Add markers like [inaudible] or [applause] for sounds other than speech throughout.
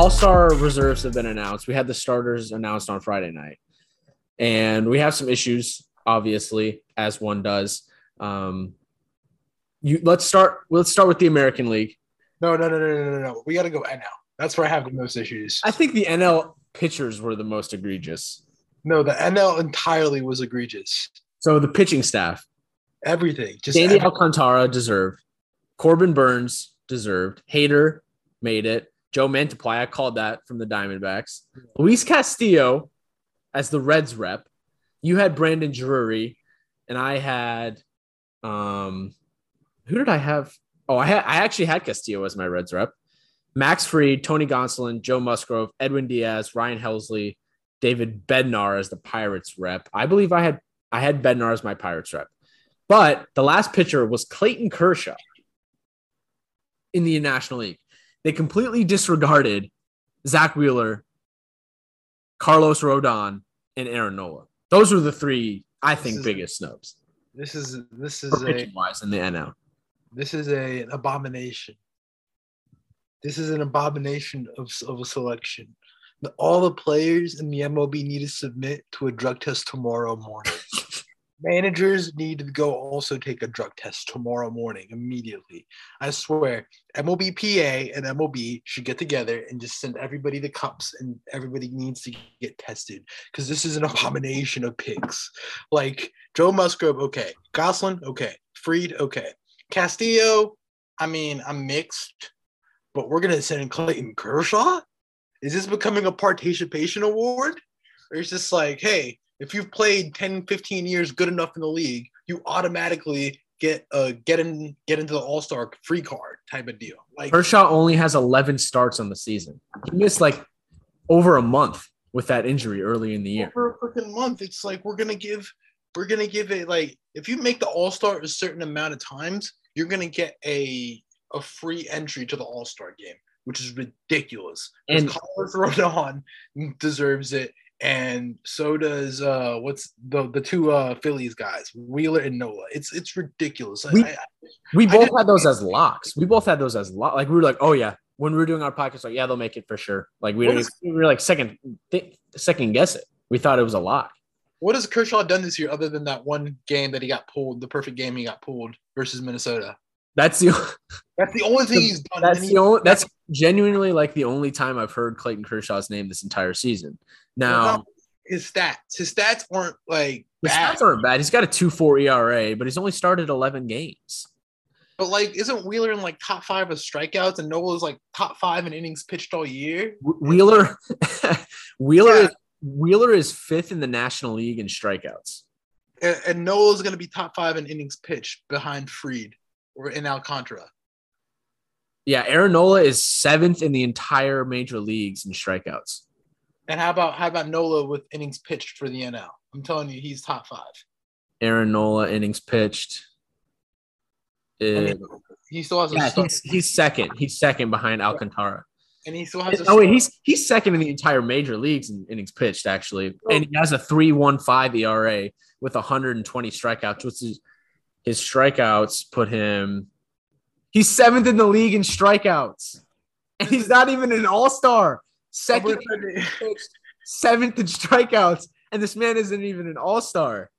All Star reserves have been announced. We had the starters announced on Friday night, and we have some issues, obviously, as one does. Um, you let's start. Let's start with the American League. No, no, no, no, no, no, no. We got to go NL. That's where I have the most issues. I think the NL pitchers were the most egregious. No, the NL entirely was egregious. So the pitching staff, Everything. Just Sandy every- Alcantara deserved. Corbin Burnes deserved. Hader made it. Joe Mantiply, I called that from the Diamondbacks. Luis Castillo as the Reds rep. You had Brandon Drury, and I had um who did I have? Oh, I had I actually had Castillo as my Reds rep. Max Fried, Tony Gonsolin, Joe Musgrove, Edwin Diaz, Ryan Helsley, David Bednar as the Pirates rep. I believe I had I had Bednar as my Pirates rep. But the last pitcher was Clayton Kershaw in the National League. They completely disregarded Zack Wheeler, Carlos Rodon, and Aaron Nola. Those were the three, I think, is- biggest snubs This is this is a wise in the NL. this is a an abomination. This is an abomination of, of a selection. All the players in the MLB need to submit to a drug test tomorrow morning. Managers need to go also take a drug test tomorrow morning immediately. I swear, MLB PA and MLB should get together and just send everybody the cups, and everybody needs to get tested because this is an abomination of picks. Like Joe Musgrove, okay. Goslin, okay. Fried, okay. Castillo, I mean, I'm mixed, but we're gonna send Clayton Kershaw. Is this becoming a participation award? Or it's just like, hey, if you've played 10, 15 years good enough in the league, you automatically get a get in get into the all-star free card type of deal. Like Kershaw only has 11 starts on the season. He missed like over a month with that injury early in the year. for a freaking month, it's like we're gonna give we're gonna give it like if you make the all-star a certain amount of times, you're gonna get a a free entry to the all-star game, which is ridiculous. And- And Carlos Rodon deserves it, and so does uh what's the the two uh Phillies guys, Wheeler and Nola. It's it's ridiculous. We- I- I- We both had those as locks. We both had those as lock. Like we were like, oh yeah, when we were doing our podcast, like yeah, they'll make it for sure. Like we, is- we were like second, th- second guess it. We thought it was a lock. what has Kershaw done this year other than that one game that he got pulled, the perfect game he got pulled versus Minnesota? That's the That's the only thing he's done. that's the only that's genuinely like the only time I've heard Clayton Kershaw's name this entire season. Now his stats. His stats aren't like his bad, stats aren't bad. He's got a two four ERA, but he's only started eleven games. but like, isn't Wheeler in like top five of strikeouts and Nola's like top five in innings pitched all year? Wheeler [laughs] Wheeler Yeah. is Wheeler is fifth in the National League in strikeouts. And, and Nola's going to be top five in innings pitched behind Fried or in Alcantara. Yeah, Aaron Nola is seventh in the entire major leagues in strikeouts. And how about how about Nola with innings pitched for the NL? I'm telling you, he's top five. Aaron Nola innings pitched. I is- mean, he still has a yeah, he's, he's second. He's second behind Alcantara. and he still has a Oh wait, he's he's second in the entire major leagues in innings pitched actually, and he oh. has a three one five ERA with 120 strikeouts, which is his strikeouts put him. He's seventh in the league in strikeouts, and he's not even an all star. Second, seventh in strikeouts, and this man isn't even an all star.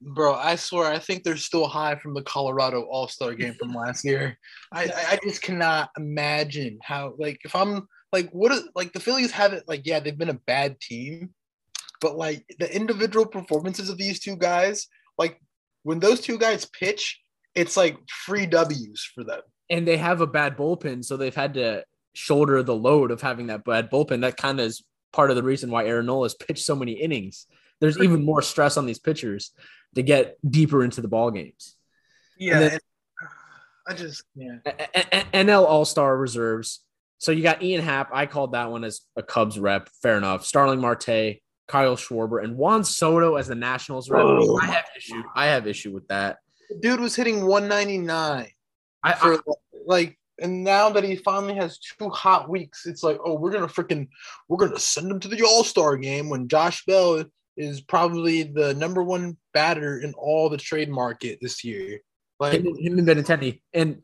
Bro, I swear, I think they're still high from the Colorado All Star game from last year. I, I I just cannot imagine how, like, if I'm like, what is like the Phillies haven't like, yeah, they've been a bad team, but like the individual performances of these two guys, like when those two guys pitch, it's like free W's for them. and they have a bad bullpen, so they've had to shoulder the load of having that bad bullpen. That kind of is part of the reason why Aaron Nola has pitched so many innings. There's even more stress on these pitchers to get deeper into the ball games. Yeah, then- and- uh, I just yeah. NL All Star reserves. So you got Ian Happ. I called that one as a Cubs rep. Fair enough. Starling Marte, Kyle Schwarber, and Juan Soto as the Nationals rep. Oh. I have issue. I have issue with that. The dude was hitting 199. I, for I like and now that he finally has two hot weeks, it's like, oh, we're gonna freaking we're gonna send him to the All-Star game when Josh Bell is probably the number one batter in all the trade market this year. Like him, him and Benintendi. And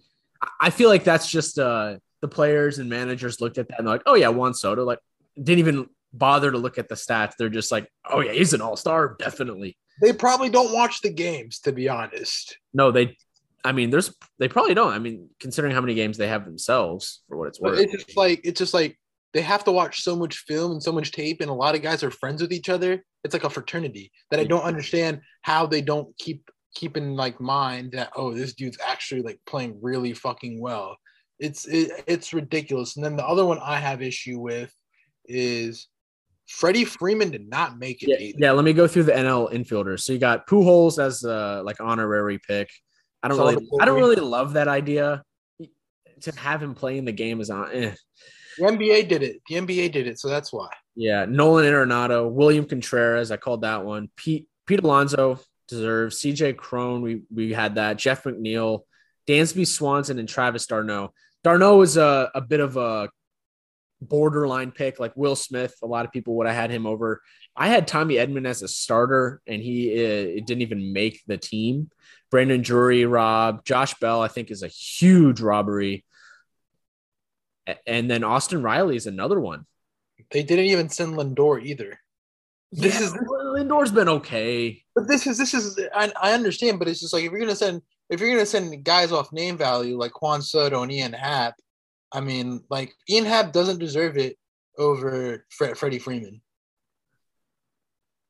I feel like that's just uh the players and managers looked at that and they're like, oh yeah, Juan Soto, like didn't even bother to look at the stats. They're just like, oh yeah, he's an all star, definitely. They probably don't watch the games, to be honest. No, they. I mean, there's they probably don't. I mean, considering how many games they have themselves, for what it's worth. it's just like it's just like they have to watch so much film and so much tape, and a lot of guys are friends with each other. It's like a fraternity that I don't understand how they don't keep keep in like mind that oh this dude's actually like playing really fucking well. It's it, it's ridiculous. And then the other one I have issue with is Freddie Freeman did not make it. yeah, either. yeah, let me go through the NL infielders. So you got Pujols as a like honorary pick. I don't really, I don't really love that idea. To have him playing the game is on. Eh. The NBA did it. The NBA did it, so that's why. Yeah, Nolan Arenado, William Contreras, I called that one. Pete Pete Alonso deserves. CJ Cron, we we had that. Jeff McNeil, Dansby Swanson, and Travis d'Arnaud. d'Arnaud was a, a bit of a borderline pick, like Will Smith. A lot of people would have had him over. I had Tommy Edman as a starter, and he uh, it didn't even make the team. Brandon Drury, Rob, Josh Bell, I think is a huge robbery. And then Austin Riley is another one. They didn't even send Lindor either. This Yeah, is- Lindor's been okay. But this is this is I, I understand, but it's just like if you're gonna send if you're gonna send guys off name value like Juan Soto and Ian Happ, I mean like Ian Happ doesn't deserve it over Fre- Freddie Freeman.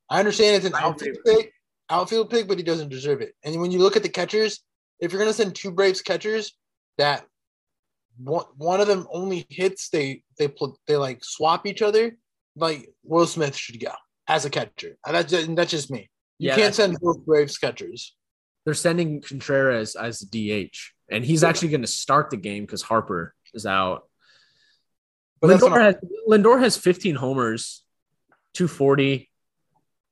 I understand it's an outfield pick, outfield pick, but he doesn't deserve it. And when you look at the catchers, if you're gonna send two Braves catchers that one, one of them only hits, they they pl- they like swap each other. Like Will Smith should go as a catcher. And That's just, that's just me. You Yeah, can't send both Braves catchers. They're sending Contreras as DH, and he's actually going to start the game because Harper is out. But Lindor not- has, Lindor has 15 homers, 240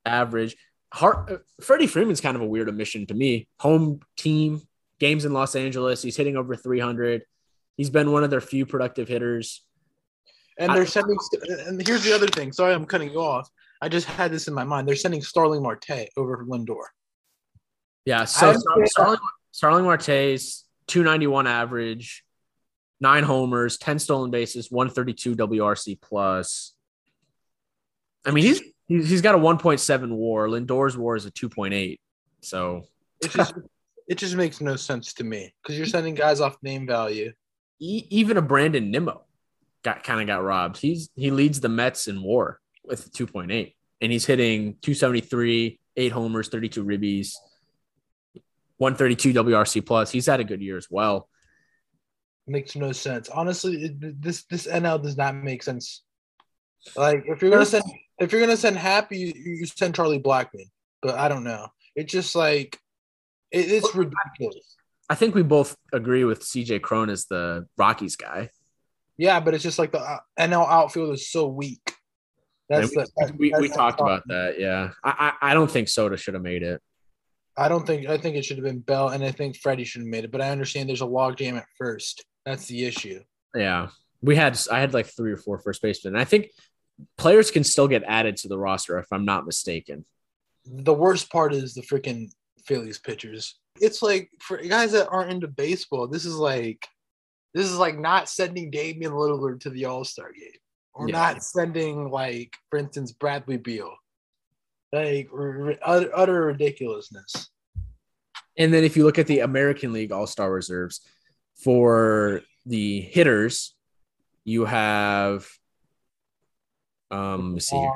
average. Har- uh, Freddie Freeman's kind of a weird omission to me. Home team, games in Los Angeles. He's hitting over 300. He's been one of their few productive hitters. and they're sending. And here's the other thing. Sorry, I'm cutting you off. I just had this in my mind. They're sending Starling Marte over Lindor. Yeah. So Starling, Starling Marte's 291 average, nine homers, 10 stolen bases, 132 WRC plus. I mean, he's he's got a 1.7 WAR. Lindor's WAR is a 2.8. So It just it just makes no sense to me because you're sending guys off name value. e- even a Brandon Nimmo got kind of got robbed. He's he leads the Mets in WAR with 2.8, and he's hitting 273, eight homers, 32 ribbies, 132 WRC plus. He's had a good year as well. Makes no sense. Honestly, it, this this NL does not make sense. Like if you're gonna send if you're gonna send Happy, you, you send Charlie Blackmon. But I don't know. It's just like it, it's ridiculous. I think we both agree with CJ Cron as the Rockies guy. Yeah, but it's just like the uh, NL outfield is so weak. That's And the, that- we, we talked about that. Yeah. I, I, I don't think Soto should have made it. I don't think I think it should have been Bell, and I think Freddie should have made it. But I understand there's a log jam at first. That's the issue. Yeah. We had, I had like three or four first basemen. I think players can still get added to the roster if I'm not mistaken. The worst part is the freaking Phillies pitchers. It's like for guys that aren't into baseball, this is like this is like not sending Damian Lillard to the All Star game, or Yeah. not sending like, for instance, Bradley Beal. Like r- utter, utter ridiculousness. And then if you look at the American League All Star reserves for the hitters, you have um see here.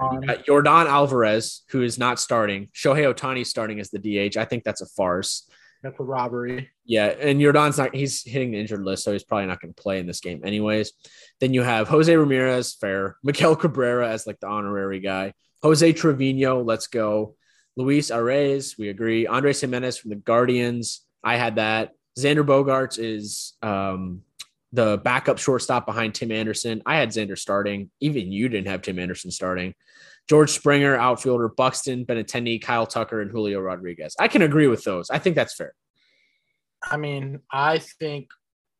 Yordan Alvarez, who is not starting. Shohei Ohtani starting as the DH. I think that's a farce. That's a robbery. Yeah, and Yordan's not he's hitting the injured list, so he's probably not going to play in this game anyways. Then you have Jose Ramirez, fair. Miguel Cabrera as like the honorary guy. Jose Trevino, let's go. Luis Arraez, we agree. Andres Gimenez from the Guardians. I had that. Xander Bogaerts is um, the backup shortstop behind Tim Anderson. I had Xander starting. Even you didn't have Tim Anderson starting. George Springer, outfielder, Buxton, Benintendi, Kyle Tucker, and Julio Rodriguez. I can agree with those. I think that's fair. I mean, I think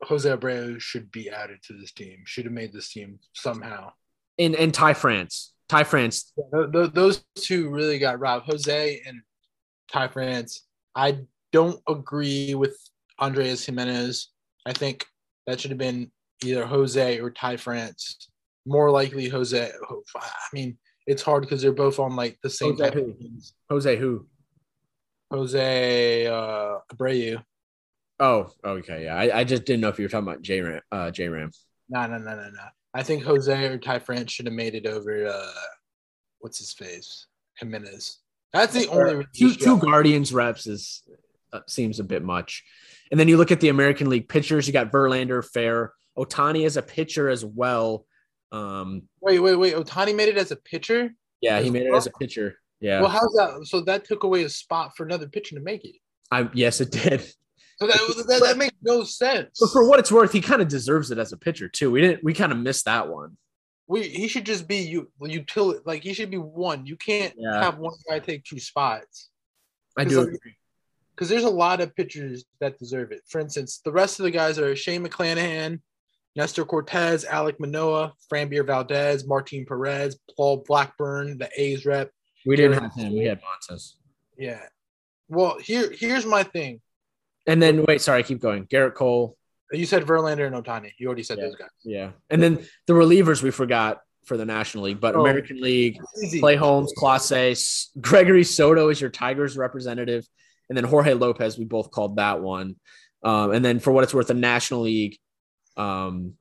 Jose Abreu should be added to this team. Should have made this team somehow. And and Ty France. Ty France. Th- those two really got robbed. Jose and Ty France. I don't agree with Andreas Gimenez. I think that should have been either Jose or Ty France. More likely Jose. I mean, it's hard because they're both on like the same Jose type who? of teams. Jose who? Jose uh, Abreu. Oh, okay, yeah. I, I just didn't know if you were talking about J Ram. Uh, J Ram. No, no, no, no, no. I think Jose or Ty France should have made it over. Uh, what's his face? Gimenez. That's the only two two Guardians reps is uh, seems a bit much. And then you look at the American League pitchers. You got Verlander, Fair, Ohtani as a pitcher as well. Um, Wait, wait, wait. Ohtani made it as a pitcher. yeah, he made it as a pitcher. Yeah, Well, how's that? So that took away a spot for another pitcher to make it. I yes, it did. So that that, that makes no sense. But for what it's worth, he kind of deserves it as a pitcher too. We didn't. We kind of missed that one. we he should just be you utility. Like he should be one. You can't Yeah. have one guy take two spots. I do like, agree. Because there's a lot of pitchers that deserve it. For instance, the rest of the guys are Shane McClanahan, Nestor Cortes, Alek Manoah, Framber Valdez, Martin Perez, Paul Blackburn, the A's rep. We didn't Garrett have him. We had Montas. Yeah. Well, here here's my thing. And then wait, sorry, keep going. Gerrit Cole. You said Verlander and Ohtani. You already said Yeah. those guys. Yeah, and then the relievers we forgot for the National League, but Oh. American League. Easy. Clay Holmes, S- Gregory Soto is your Tigers representative, and then Jorge Lopez. We both called that one. Um, and then for what it's worth, the National League um,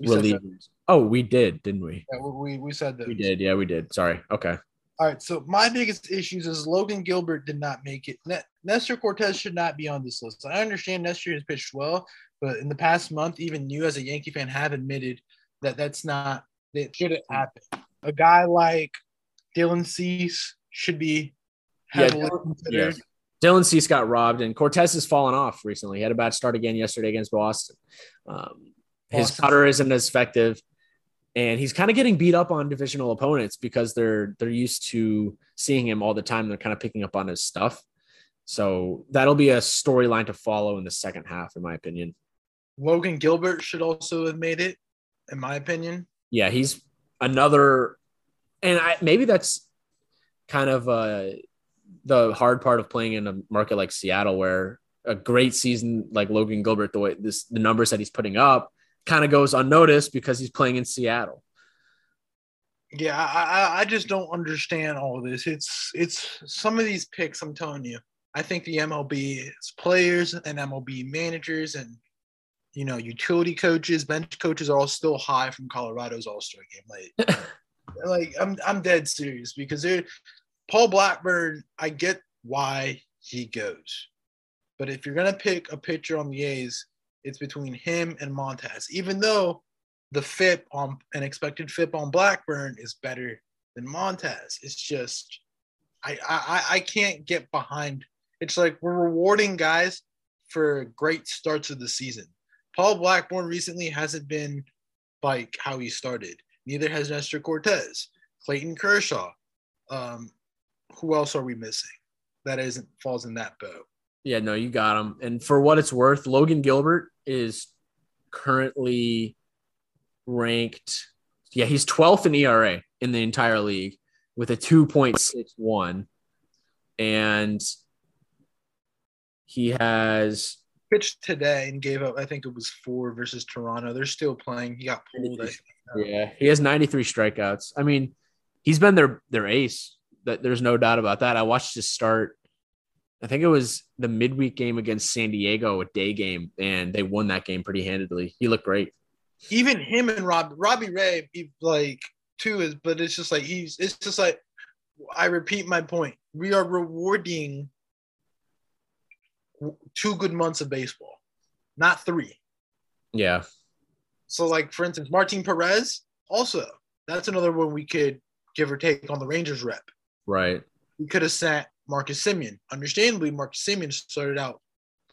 We said that. relievers. Oh, we did, didn't we? Yeah, we, we, said that. We did. Yeah, we did. Sorry. Okay. All right. So my biggest issues is Logan Gilbert did not make it. Ne- Nestor Cortes should not be on this list. I understand Nestor has pitched well, but in the past month, even you as a Yankee fan have admitted that that's not that shouldn't happen. A guy like Dylan Cease should be Yeah, heavily Dylan- considered. yes. Dylan Cease got robbed, and Cortes has fallen off recently. He had a bad start again yesterday against Boston. Um, his Boston. cutter isn't as effective, and he's kind of getting beat up on divisional opponents because they're they're used to seeing him all the time. They're kind of picking up on his stuff. So that'll be a storyline to follow in the second half, in my opinion. Logan Gilbert should also have made it, in my opinion. Yeah, he's another, and I maybe that's kind of uh, the hard part of playing in a market like Seattle, where a great season like Logan Gilbert, the way this the numbers that he's putting up, kind of goes unnoticed because he's playing in Seattle. Yeah, I, I I just don't understand all this. It's it's some of these picks. I'm telling you, I think the MLB's players and MLB managers and you know utility coaches, bench coaches are all still high from Colorado's All Star game. Like, [laughs] like I'm I'm dead serious because they're Paul Blackburn. I get why he goes, but if you're gonna pick a pitcher on the A's, it's between him and Montas. Even though the FIP on an expected FIP on Blackburn is better than Montas. It's just I I I can't get behind. It's like we're rewarding guys for great starts of the season. Paul Blackburn recently hasn't been like how he started. Neither has Nestor Cortes, Clayton Kershaw. Um, who else are we missing? That isn't falls in that boat. Yeah, no, you got him. And for what it's worth, Logan Gilbert is currently ranked. Yeah, he's 12th in ERA in the entire league with a 2.61. And he has Pitched today and gave up. I think it was four versus Toronto. They're still playing. He got pulled. Yeah, he has 93 strikeouts. I mean, he's been their their ace. That there's no doubt about that. I watched his start. I think it was the midweek game against San Diego, a day game, and they won that game pretty handedly. He looked great. even him and Rob Robbie Ray, he, like too is, but it's just like he's. It's just like I repeat my point. We are rewarding two good months of baseball, not three. Yeah. So, like for instance, Martin Perez also. That's another one we could give or take on the Rangers rep. Right. We could have sent Marcus Semien. Understandably, Marcus Semien started out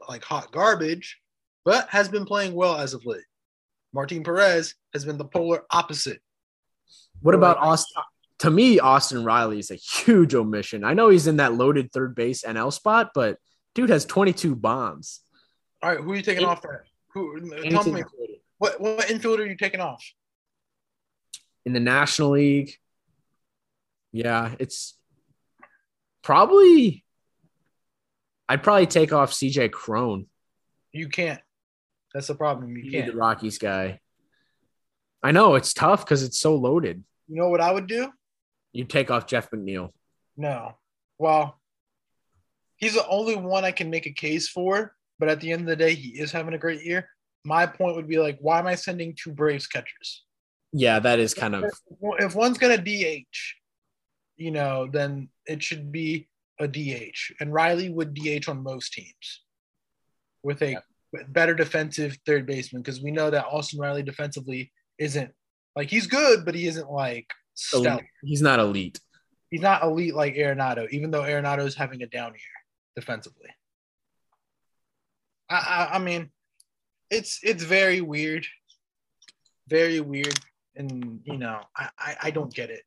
like hot garbage, but has been playing well as of late. Martin Perez has been the polar opposite. What about Austin? To me, Austin Riley is a huge omission. I know he's in that loaded third base NL spot, but dude has 22 bombs. All right, who are you taking Any- off there? Who? Tell me what what infielder are you taking off? in the National League. Yeah, it's probably. I'd probably take off CJ Cron. You can't. That's the problem. You the can't. Rockies guy. I know it's tough because it's so loaded. You know what I would do? You take off Jeff McNeil. No. Well, he's the only one I can make a case for, but at the end of the day, he is having a great year. My point would be like, why am I sending two Braves catchers? Yeah, that is kind of If one's gonna DH, you know, then it should be a DH. And Riley would DH on most teams with a better defensive third baseman because we know that Austin Riley defensively isn't like he's good, but he isn't like stellar. he's not elite. He's not elite like Arenado, even though Arenado is having a down year defensively. I, I I mean, it's it's very weird, very weird, and you know, I I, I don't get it.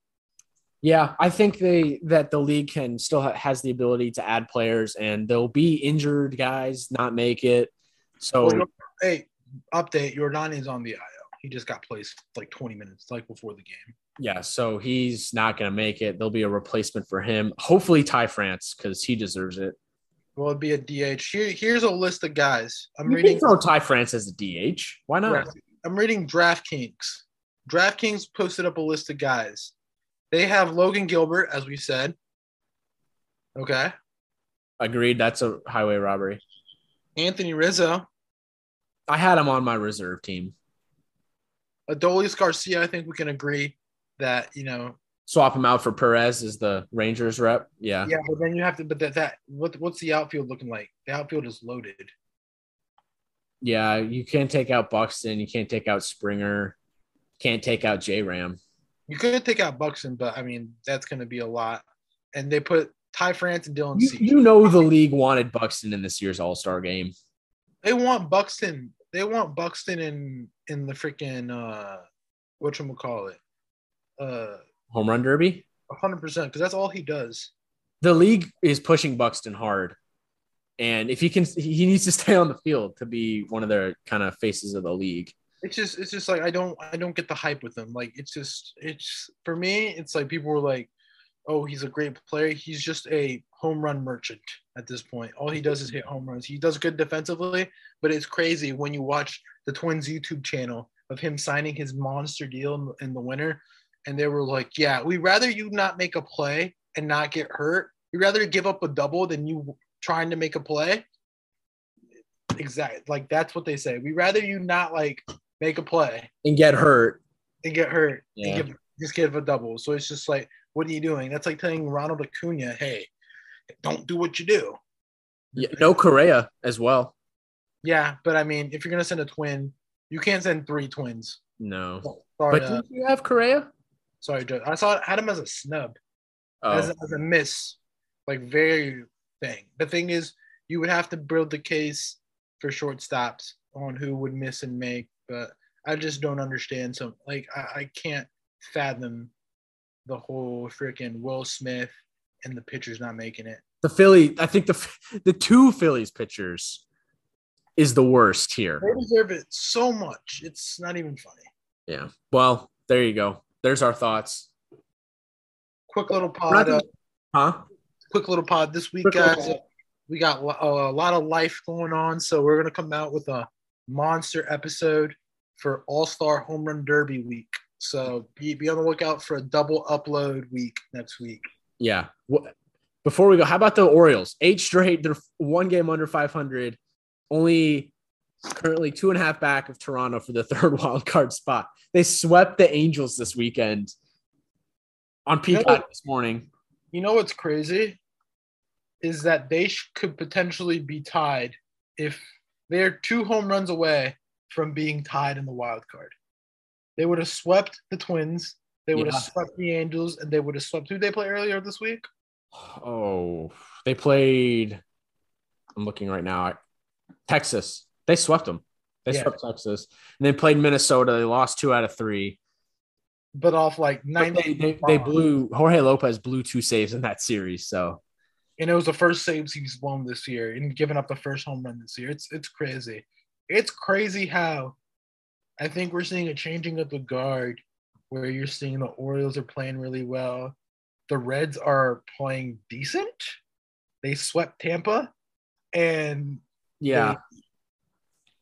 Yeah, I think they that the league can still ha- has the ability to add players, and there'll be injured guys not make it. So Well, hey, update: Jordani's on the IL. He just got placed like 20 minutes, like before the game. yeah, so he's not going to make it. There'll be a replacement for him. Hopefully, Ty France because he deserves it. Well, it'd be a DH. Here, here's a list of guys. I'm You reading. throw Ty France as a DH. Why not? I'm reading DraftKings. DraftKings posted up a list of guys. They have Logan Gilbert, as we said. Okay. Agreed. That's a highway robbery. Anthony Rizzo, I had him on my reserve team. Adolis Garcia. I think we can agree that you know. Swap him out for Perez as the Rangers rep. Yeah. Yeah, but then you have to. But that that what what's the outfield looking like? The outfield is loaded. Yeah. You can't take out Buxton. You can't take out Springer. Can't take out J Ram. You could take out Buxton, but I mean that's going to be a lot. And they put Ty France and Dylan You, C. you know the league wanted Buxton in this year's All Star game. They want Buxton. They want Buxton in in the freaking uh, what you call it, uh, Home run derby. hundred percent because that's all he does. The league is pushing Buxton hard, and if he can, he needs to stay on the field to be one of their kind of faces of the league. It's just it's just like I don't I don't get the hype with him. Like it's just it's for me it's like people were like, oh he's a great player. He's just a home run merchant at this point. All he does is hit home runs. He does good defensively, but it's crazy when you watch the Twins YouTube channel of him signing his monster deal in, the winter, and they were like, yeah, we'd rather you not make a play and not get hurt. We'd rather give up a double than you trying to make a play. Exactly. Like that's what they say. We'd rather you not like make a play And get hurt. and get hurt Yeah. and give, just give a double. So it's just like, what are you doing? That's like telling Ronald Acuna, hey, don't do what you do. Yeah, no Correa as well. Yeah, but I mean, if you're gonna send a twin, you can't send three twins. No. Sorry, But uh, did you have Correa? sorry, Joe. I saw had him as a snub, Oh, as, a, as a miss, like very thing. The thing is, you would have to build the case for shortstops on who would miss and make, but I just don't understand. So, like, I, I can't fathom the whole freaking Will Smith and the pitchers not making it. the Philly. I think the the two Phillies pitchers is the worst here. They deserve it so much. It's not even funny. Yeah. Well, there you go. There's our thoughts. Quick little pod. Uh, Huh? quick little pod this week, Quick guys. We got a lot of life going on, so we're gonna come out with a monster episode for All Star Home Run Derby week. So be, be on the lookout for a double upload week next week. Yeah. Before we go, how about the Orioles? Eight straight. They're one game under 500. Only currently two and a half back of Toronto for the [laughs] third wild card spot. They swept the Angels this weekend on Peacock this morning. You know what's crazy is that they sh- could potentially be tied if they're two home runs away from being tied in the wild card. They would have swept the Twins. They would have swept the Angels, and they would have swept. Who did they play earlier this week? Oh, they played. I'm looking right now. Texas. They swept them. They Yeah. swept Texas. And they played Minnesota. They lost two out of three. But off like ninety, they, they, they blew Jorge Lopez blew two saves in that series. So and it was the first saves he's won this year, and giving up the first home run this year. It's it's crazy. It's crazy how I think we're seeing a changing of the guard, where you're seeing the Orioles are playing really well, the Reds are playing decent. They swept Tampa, and yeah.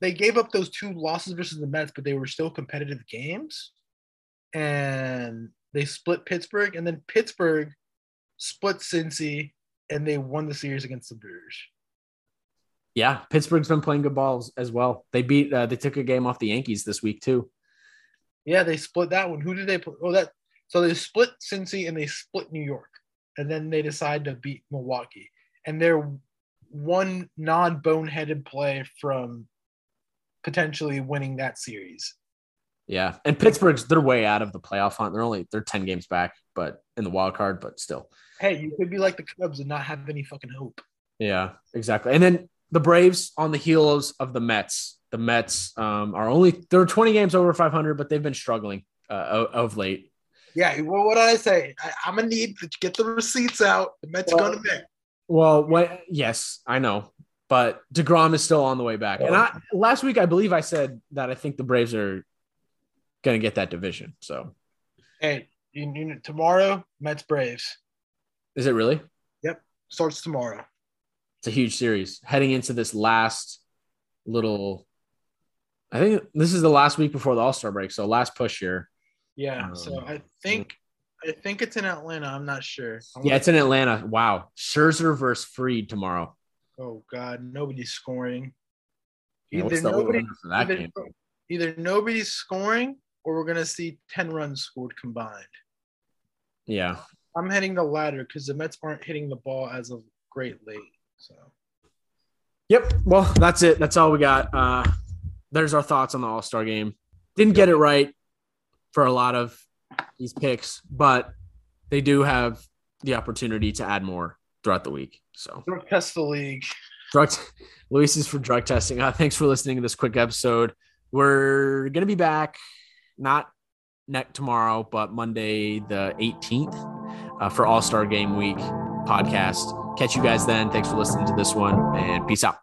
they, they gave up those two losses versus the Mets, but they were still competitive games. and they split Pittsburgh, and then Pittsburgh split Cincy, and they won the series against the Brewers. Yeah, Pittsburgh's been playing good balls as well. They beat. Uh, they took a game off the Yankees this week too. Yeah, they split that one. Who did they put? Oh, that. So they split Cincy and they split New York, and then they decide to beat Milwaukee. And they're one non-boneheaded play from potentially winning that series. Yeah, and Pittsburgh's they're way out of the playoff hunt. They're only they're ten games back, but in the wild card, but still. Hey, you could be like the Cubs and not have any fucking hope. Yeah, exactly. And then the Braves on the heels of the Mets. The Mets um, are only they're 20 games over 500, but they've been struggling uh, of late. Yeah, well, what did I say? I, am gonna need to get the receipts out. The Mets well, gonna make. Well, what? Yes, I know, but deGrom is still on the way back. And I last week I believe I said that I think the Braves are gonna get that division. So, hey, you, you, tomorrow Mets Braves. Is it really? Yep, starts tomorrow. It's a huge series heading into this last little. I think this is the last week before the All Star break, so last push here. Yeah, um, so I think I think it's in Atlanta. I'm not sure. I'm yeah, it's in Atlanta. Wow, Scherzer versus Fried tomorrow. Oh God, nobody's scoring. Either, nobody, either, either nobody's scoring or we're gonna see 10 runs scored combined. Yeah. I'm hitting the latter because the Mets aren't hitting the ball as of great late. So Yep. Well, that's it. That's all we got. Uh there's our thoughts on the All-Star game. Didn't get it right for a lot of these picks, but they do have the opportunity to add more throughout the week. So drug test the league. Drug t- Luis is for drug testing. Uh, thanks for listening to this quick episode. We're gonna be back not next tomorrow, but Monday the 18th uh, for All Star Game Week podcast. Catch you guys then. Thanks for listening to this one and peace out.